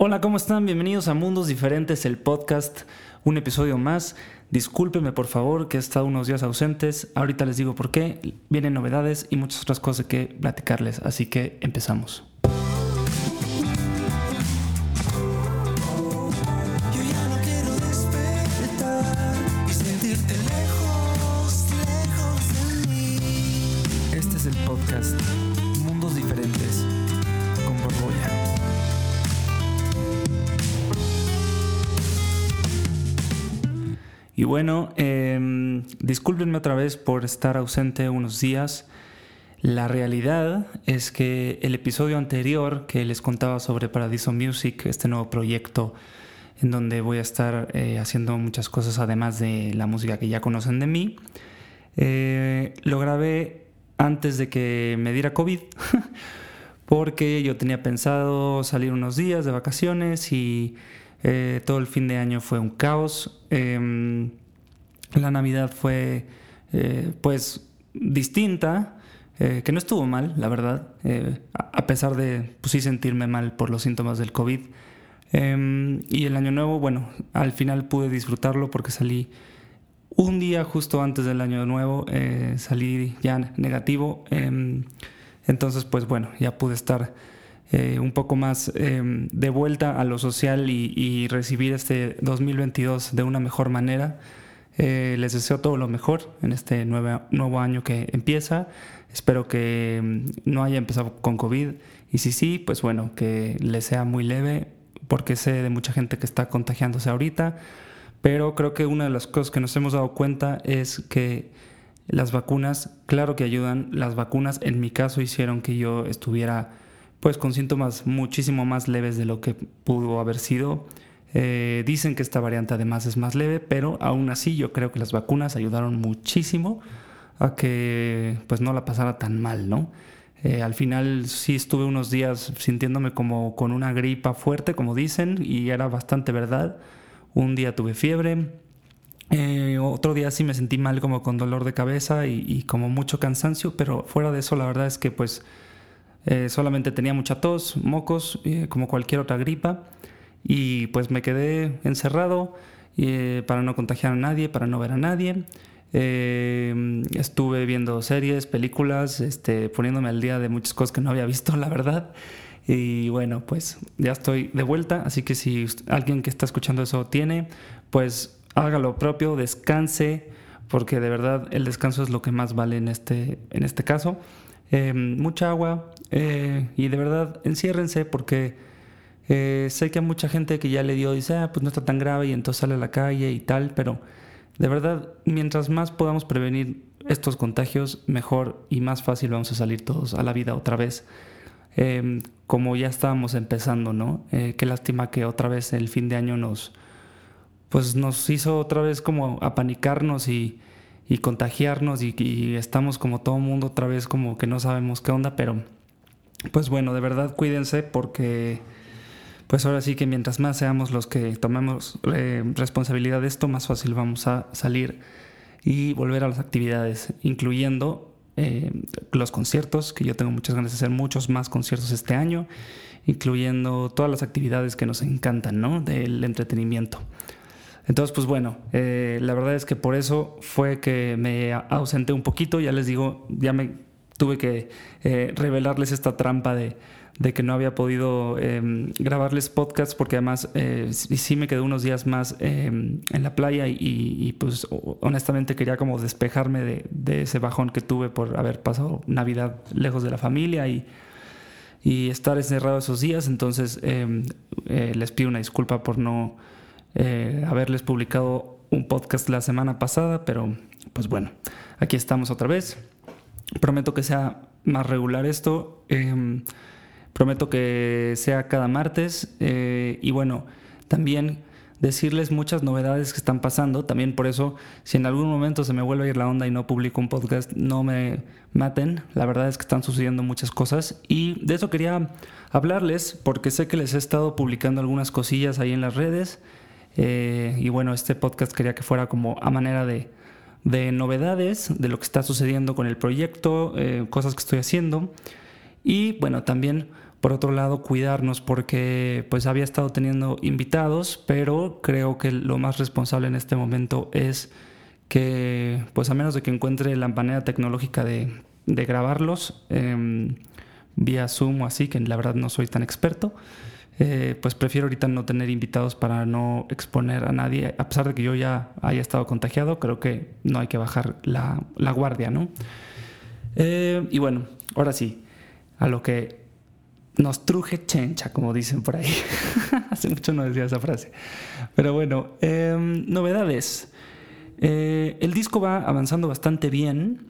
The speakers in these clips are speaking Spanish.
Hola, ¿cómo están? Bienvenidos a Mundos Diferentes, el podcast, un episodio más. Discúlpenme por favor que he estado unos días ausentes. Ahorita les digo por qué. Vienen novedades y muchas otras cosas que platicarles, así que empezamos. Este es el podcast Y bueno, eh, discúlpenme otra vez por estar ausente unos días. La realidad es que el episodio anterior que les contaba sobre Paradiso Music, este nuevo proyecto en donde voy a estar eh, haciendo muchas cosas además de la música que ya conocen de mí, eh, lo grabé antes de que me diera COVID, porque yo tenía pensado salir unos días de vacaciones y eh, todo el fin de año fue un caos. Em, la Navidad fue eh, pues distinta, eh, que no estuvo mal, la verdad, a pesar de pues, sí sentirme mal por los síntomas del COVID. Em, y el año nuevo, bueno, al final pude disfrutarlo porque salí un día justo antes del año nuevo, salí ya negativo. Em, entonces, pues bueno, ya pude estar eh, un poco más em, de vuelta a lo social y, recibir este 2022 de una mejor manera. Eh, les deseo todo lo mejor en este nuevo, año que empieza. Espero que em, no haya empezado con COVID y si sí, pues bueno, que les sea muy leve porque sé de mucha gente que está contagiándose ahorita. Pero creo que una de las cosas que nos hemos dado cuenta es que las vacunas, claro que ayudan. Las vacunas en mi caso hicieron que yo estuviera pues con síntomas muchísimo más leves de lo que pudo haber sido. Eh, dicen que esta variante además es más leve, pero aún así yo creo que las vacunas ayudaron muchísimo a que pues no la pasara tan mal, ¿no? Eh, al final sí estuve unos días sintiéndome como con una gripa fuerte, como dicen, y era bastante verdad. Un día tuve fiebre, eh, otro día sí me sentí mal como con dolor de cabeza y, y como mucho cansancio, pero fuera de eso la verdad es que pues eh, solamente tenía mucha tos, mocos, eh, como cualquier otra gripa. Y pues me quedé encerrado eh, para no contagiar a nadie, para no ver a nadie. estuve viendo series, películas, este, poniéndome al día de muchas cosas que no había visto, la verdad. Y bueno, pues ya estoy de vuelta, así que si alguien que está escuchando eso tiene, pues haga lo propio, descanse, porque de verdad el descanso es lo que más vale en este, en este caso. mucha agua, eh, y de verdad, enciérrense porque eh, sé que hay mucha gente que ya le dio, dice, ah, pues no está tan grave y entonces sale a la calle y tal, pero de verdad, mientras más podamos prevenir estos contagios, mejor y más fácil vamos a salir todos a la vida otra vez. Em, como ya estábamos empezando, ¿no? Eh, qué lástima que otra vez el fin de año nos, pues nos hizo otra vez como apanicarnos y, y contagiarnos y, y, estamos como todo mundo otra vez como que no sabemos qué onda, pero pues bueno, de verdad cuídense porque pues ahora sí que mientras más seamos los que tomemos eh, responsabilidad de esto, más fácil vamos a salir y volver a las actividades, incluyendo eh, los conciertos, que yo tengo muchas ganas de hacer muchos más conciertos este año, incluyendo todas las actividades que nos encantan, ¿no? Del entretenimiento. Entonces, pues bueno, eh, la verdad es que por eso fue que me ausenté un poquito, ya les digo, ya me tuve que eh, revelarles esta trampa de, que no había podido em, grabarles podcasts porque además eh, sí me quedé unos días más em, en la playa y, pues honestamente quería como despejarme de, ese bajón que tuve por haber pasado Navidad lejos de la familia y, y estar encerrado esos días. Entonces em, eh, les pido una disculpa por no haberles publicado un podcast la semana pasada, pero pues bueno, aquí estamos otra vez. Prometo que sea más regular esto. Em, prometo que sea cada martes. Eh, y bueno, también decirles muchas novedades que están pasando. También por eso, si en algún momento se me vuelve a ir la onda y no publico un podcast, no me maten. La verdad es que están sucediendo muchas cosas. Y de eso quería hablarles porque sé que les he estado publicando algunas cosillas ahí en las redes. Eh, y bueno, este podcast quería que fuera como a manera de de novedades, de lo que está sucediendo con el proyecto, eh, cosas que estoy haciendo. Y bueno, también por otro lado, cuidarnos porque pues había estado teniendo invitados, pero creo que lo más responsable en este momento es que, pues a menos de que encuentre la manera tecnológica de, grabarlos em, vía Zoom o así, que la verdad no soy tan experto, eh, pues prefiero ahorita no tener invitados para no exponer a nadie. A pesar de que yo ya haya estado contagiado, creo que no hay que bajar la, guardia, ¿no? Eh, y bueno, ahora sí, a lo que nos truje chencha, como dicen por ahí. Hace mucho no decía esa frase. Pero bueno, em, novedades. Eh, el disco va avanzando bastante bien.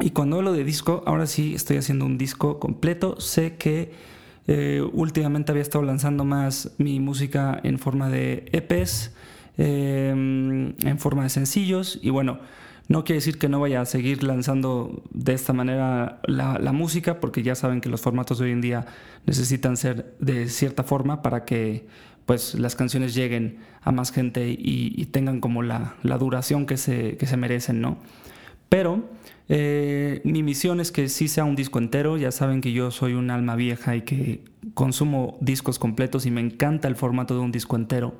Y cuando hablo de disco, ahora sí estoy haciendo un disco completo. Sé que eh, últimamente había estado lanzando más mi música en forma de EPs, em, en forma de sencillos. Y bueno, no quiere decir que no vaya a seguir lanzando de esta manera la, música, porque ya saben que los formatos de hoy en día necesitan ser de cierta forma para que pues las canciones lleguen a más gente y, tengan como la, duración que se, que se merecen, ¿no? Pero eh, mi misión es que sí sea un disco entero. Ya saben que yo soy un alma vieja y que consumo discos completos y me encanta el formato de un disco entero.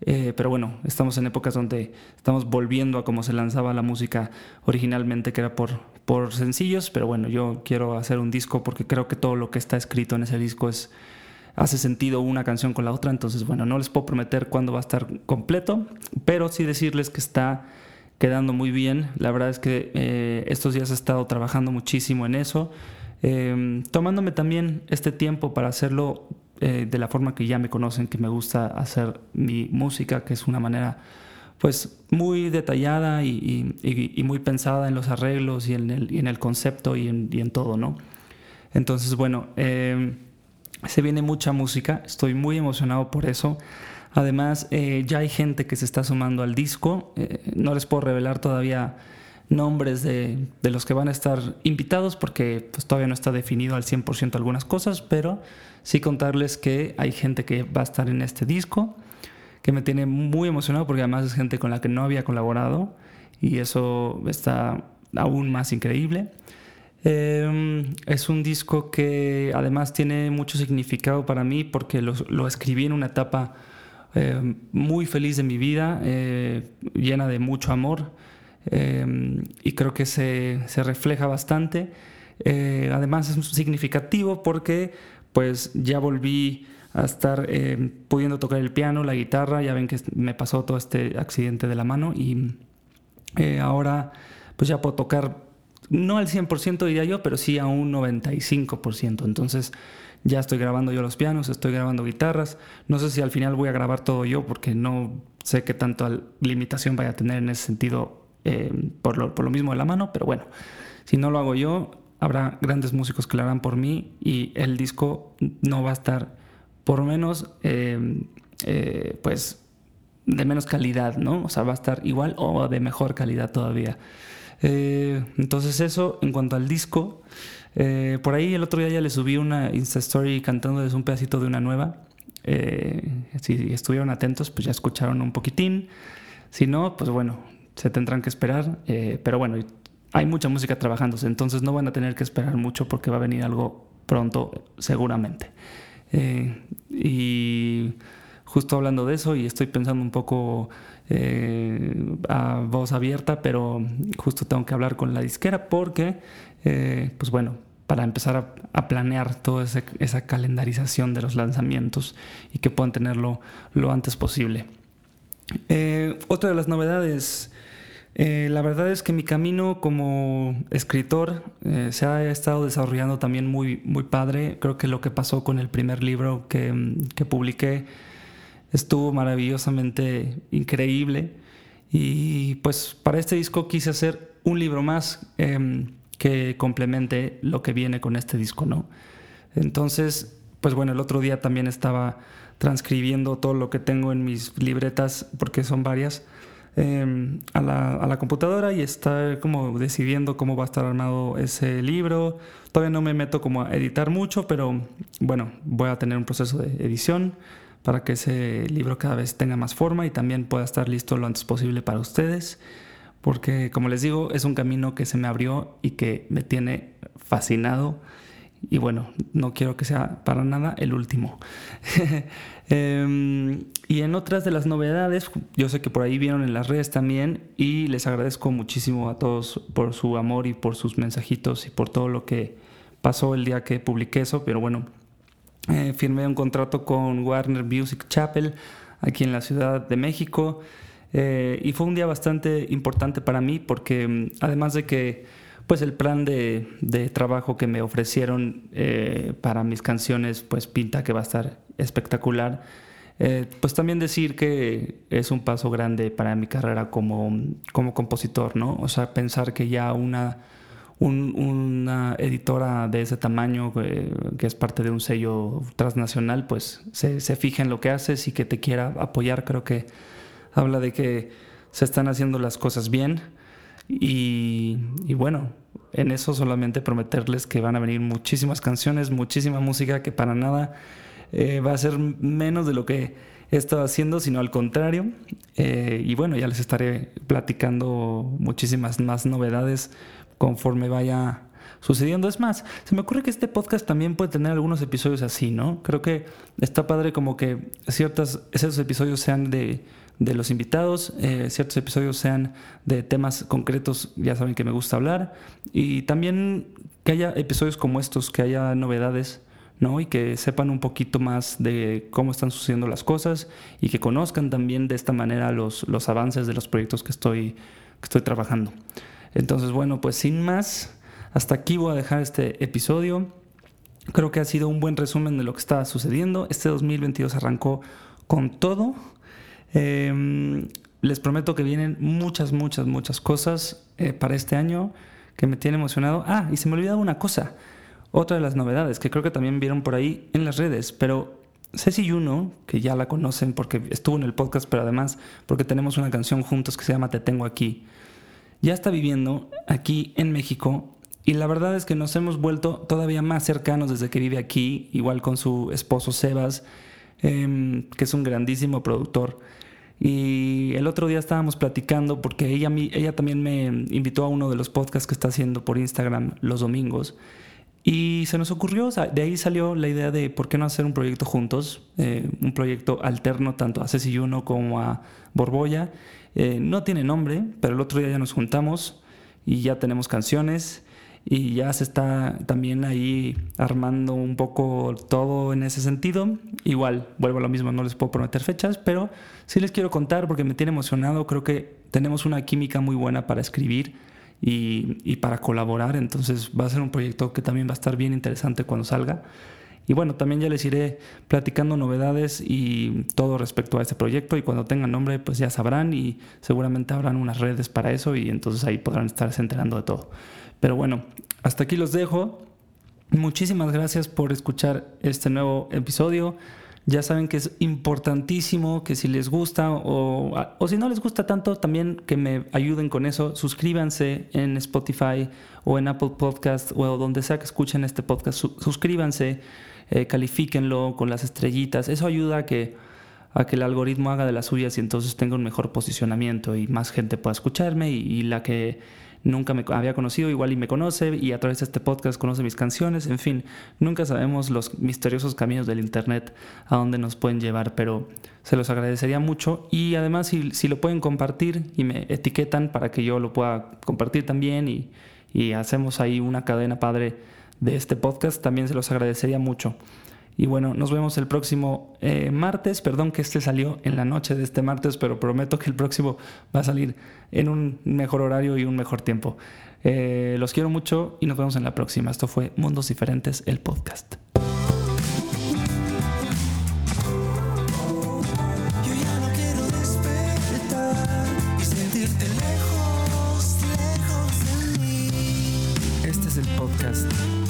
Eh, pero bueno, estamos en épocas donde estamos volviendo a cómo se lanzaba la música originalmente, que era por, por sencillos. Pero bueno, yo quiero hacer un disco porque creo que todo lo que está escrito en ese disco es hace sentido una canción con la otra. Entonces, bueno, no les puedo prometer cuándo va a estar completo, pero sí decirles que está quedando muy bien. La verdad es que eh, estos días he estado trabajando muchísimo en eso, em, tomándome también este tiempo para hacerlo eh, de la forma que ya me conocen, que me gusta hacer mi música, que es una manera pues muy detallada y, muy pensada en los arreglos y en el, concepto y en, todo, ¿no? Entonces, bueno, em, se viene mucha música, estoy muy emocionado por eso. Además, eh, ya hay gente que se está sumando al disco. Eh, no les puedo revelar todavía nombres de, los que van a estar invitados porque pues, todavía no está definido al 100% algunas cosas, pero sí contarles que hay gente que va a estar en este disco, que me tiene muy emocionado porque además es gente con la que no había colaborado y eso está aún más increíble. Em, es un disco que además tiene mucho significado para mí porque lo escribí en una etapa eh, muy feliz de mi vida, eh, llena de mucho amor eh, y creo que se, se refleja bastante. además es significativo porque pues ya volví a estar pudiendo tocar el piano, la guitarra, ya ven que me pasó todo este accidente de la mano y ahora pues ya puedo tocar no al 100% diría yo, pero sí a un 95%. Entonces ya estoy grabando yo los pianos, estoy grabando guitarras. No sé si al final voy a grabar todo yo porque no sé qué tanta limitación vaya a tener en ese sentido eh, por, lo, por, lo, mismo de la mano, pero bueno, si no lo hago yo, habrá grandes músicos que lo harán por mí y el disco no va a estar por menos, eh, eh, pues, de menos calidad, ¿no? O sea, va a estar igual o de mejor calidad todavía. entonces eso, en cuanto al disco, eh, por ahí el otro día ya le subí una Insta Story cantándoles un pedacito de una nueva. Eh, si estuvieron atentos, pues ya escucharon un poquitín. Si no, pues bueno, se tendrán que esperar. Eh, pero bueno, hay mucha música trabajándose, entonces no van a tener que esperar mucho porque va a venir algo pronto, seguramente. y justo hablando de eso, y estoy pensando un poco a voz abierta, pero justo tengo que hablar con la disquera porque eh, pues bueno, para empezar a, planear toda esa calendarización de los lanzamientos y que puedan tenerlo lo antes posible. Eh, otra de las novedades, eh, la verdad es que mi camino como escritor se ha estado desarrollando también muy, muy padre. Creo que lo que pasó con el primer libro que, que publiqué estuvo maravillosamente increíble. Y pues para este disco quise hacer un libro más em, que complemente lo que viene con este disco, ¿no? Entonces, pues bueno, el otro día también estaba transcribiendo todo lo que tengo en mis libretas, porque son varias, em, a, la, a, la, computadora y está como decidiendo cómo va a estar armado ese libro. Todavía no me meto como a editar mucho, pero bueno, voy a tener un proceso de edición para que ese libro cada vez tenga más forma y también pueda estar listo lo antes posible para ustedes porque como les digo, es un camino que se me abrió y que me tiene fascinado y bueno, no quiero que sea para nada el último. Em, y en otras de las novedades, yo sé que por ahí vieron en las redes también y les agradezco muchísimo a todos por su amor y por sus mensajitos y por todo lo que pasó el día que publiqué eso, pero bueno, eh, firmé un contrato con Warner Music Chapel aquí en la Ciudad de México eh, y fue un día bastante importante para mí porque mm, además de que pues el plan de, trabajo que me ofrecieron eh, para mis canciones pues pinta que va a estar espectacular. Eh, pues también decir que es un paso grande para mi carrera como, como compositor, ¿no? O sea, pensar que ya una, una editora de ese tamaño, eh, que es parte de un sello transnacional, pues se, se fija en lo que haces y que te quiera apoyar, creo que habla de que se están haciendo las cosas bien y, bueno, en eso solamente prometerles que van a venir muchísimas canciones, muchísima música que para nada eh, va a ser menos de lo que he estado haciendo, sino al contrario. Eh, y bueno, ya les estaré platicando muchísimas más novedades conforme vaya sucediendo. Es más, se me ocurre que este podcast también puede tener algunos episodios así, ¿no? Creo que está padre como que ciertos, esos episodios sean de de los invitados, eh, ciertos episodios sean de temas concretos, ya saben que me gusta hablar, y también que haya episodios como estos, que haya novedades, ¿no? Y que sepan un poquito más de cómo están sucediendo las cosas y que conozcan también de esta manera los, los avances de los proyectos que estoy, que estoy trabajando. Entonces, bueno, pues sin más, hasta aquí voy a dejar este episodio. Creo que ha sido un buen resumen de lo que está sucediendo. Este 2022 arrancó con todo Em, les prometo que vienen muchas, muchas, muchas cosas eh, para este año que me tiene emocionado. Ah, y se me olvidaba una cosa. Otra de las novedades que creo que también vieron por ahí en las redes, pero Ceci Juno, que ya la conocen porque estuvo en el podcast, pero además porque tenemos una canción juntos que se llama Te Tengo Aquí, ya está viviendo aquí en México y la verdad es que nos hemos vuelto todavía más cercanos desde que vive aquí, igual con su esposo Sebas, em, que es un grandísimo productor. Y el otro día estábamos platicando porque ella, ella también me invitó a uno de los podcasts que está haciendo por Instagram los domingos. Y se nos ocurrió, de ahí salió la idea de por qué no hacer un proyecto juntos, eh, un proyecto alterno tanto a Ceci como a Borbolla. Eh, no tiene nombre, pero el otro día ya nos juntamos y ya tenemos canciones y ya se está también ahí armando un poco todo en ese sentido. Igual, vuelvo a lo mismo, no les puedo prometer fechas, pero sí les quiero contar porque me tiene emocionado. Creo que tenemos una química muy buena para escribir y, y para colaborar, entonces va a ser un proyecto que también va a estar bien interesante cuando salga. Y bueno, también ya les iré platicando novedades y todo respecto a este proyecto y cuando tengan nombre pues ya sabrán y seguramente habrán unas redes para eso y entonces ahí podrán estarse enterando de todo. Pero bueno, hasta aquí los dejo. Muchísimas gracias por escuchar este nuevo episodio. Ya saben que es importantísimo que si les gusta o, o, si no les gusta tanto, también que me ayuden con eso. Suscríbanse en Spotify o en Apple Podcast o donde sea que escuchen este podcast. suscríbanse, eh, califíquenlo con las estrellitas. Eso ayuda a que, a que el algoritmo haga de las suyas y entonces tenga un mejor posicionamiento y más gente pueda escucharme y la que nunca me había conocido, igual y me conoce y a través de este podcast conoce mis canciones, en fin, nunca sabemos los misteriosos caminos del Internet a dónde nos pueden llevar, pero se los agradecería mucho y además si, si lo pueden compartir y me etiquetan para que yo lo pueda compartir también y, y hacemos ahí una cadena padre de este podcast, también se los agradecería mucho. Y bueno, nos vemos el próximo eh, martes. Perdón que este salió en la noche de este martes, pero prometo que el próximo va a salir en un mejor horario y un mejor tiempo. Eh, los quiero mucho y nos vemos en la próxima. Esto fue Mundos Diferentes, el podcast. Este es el podcast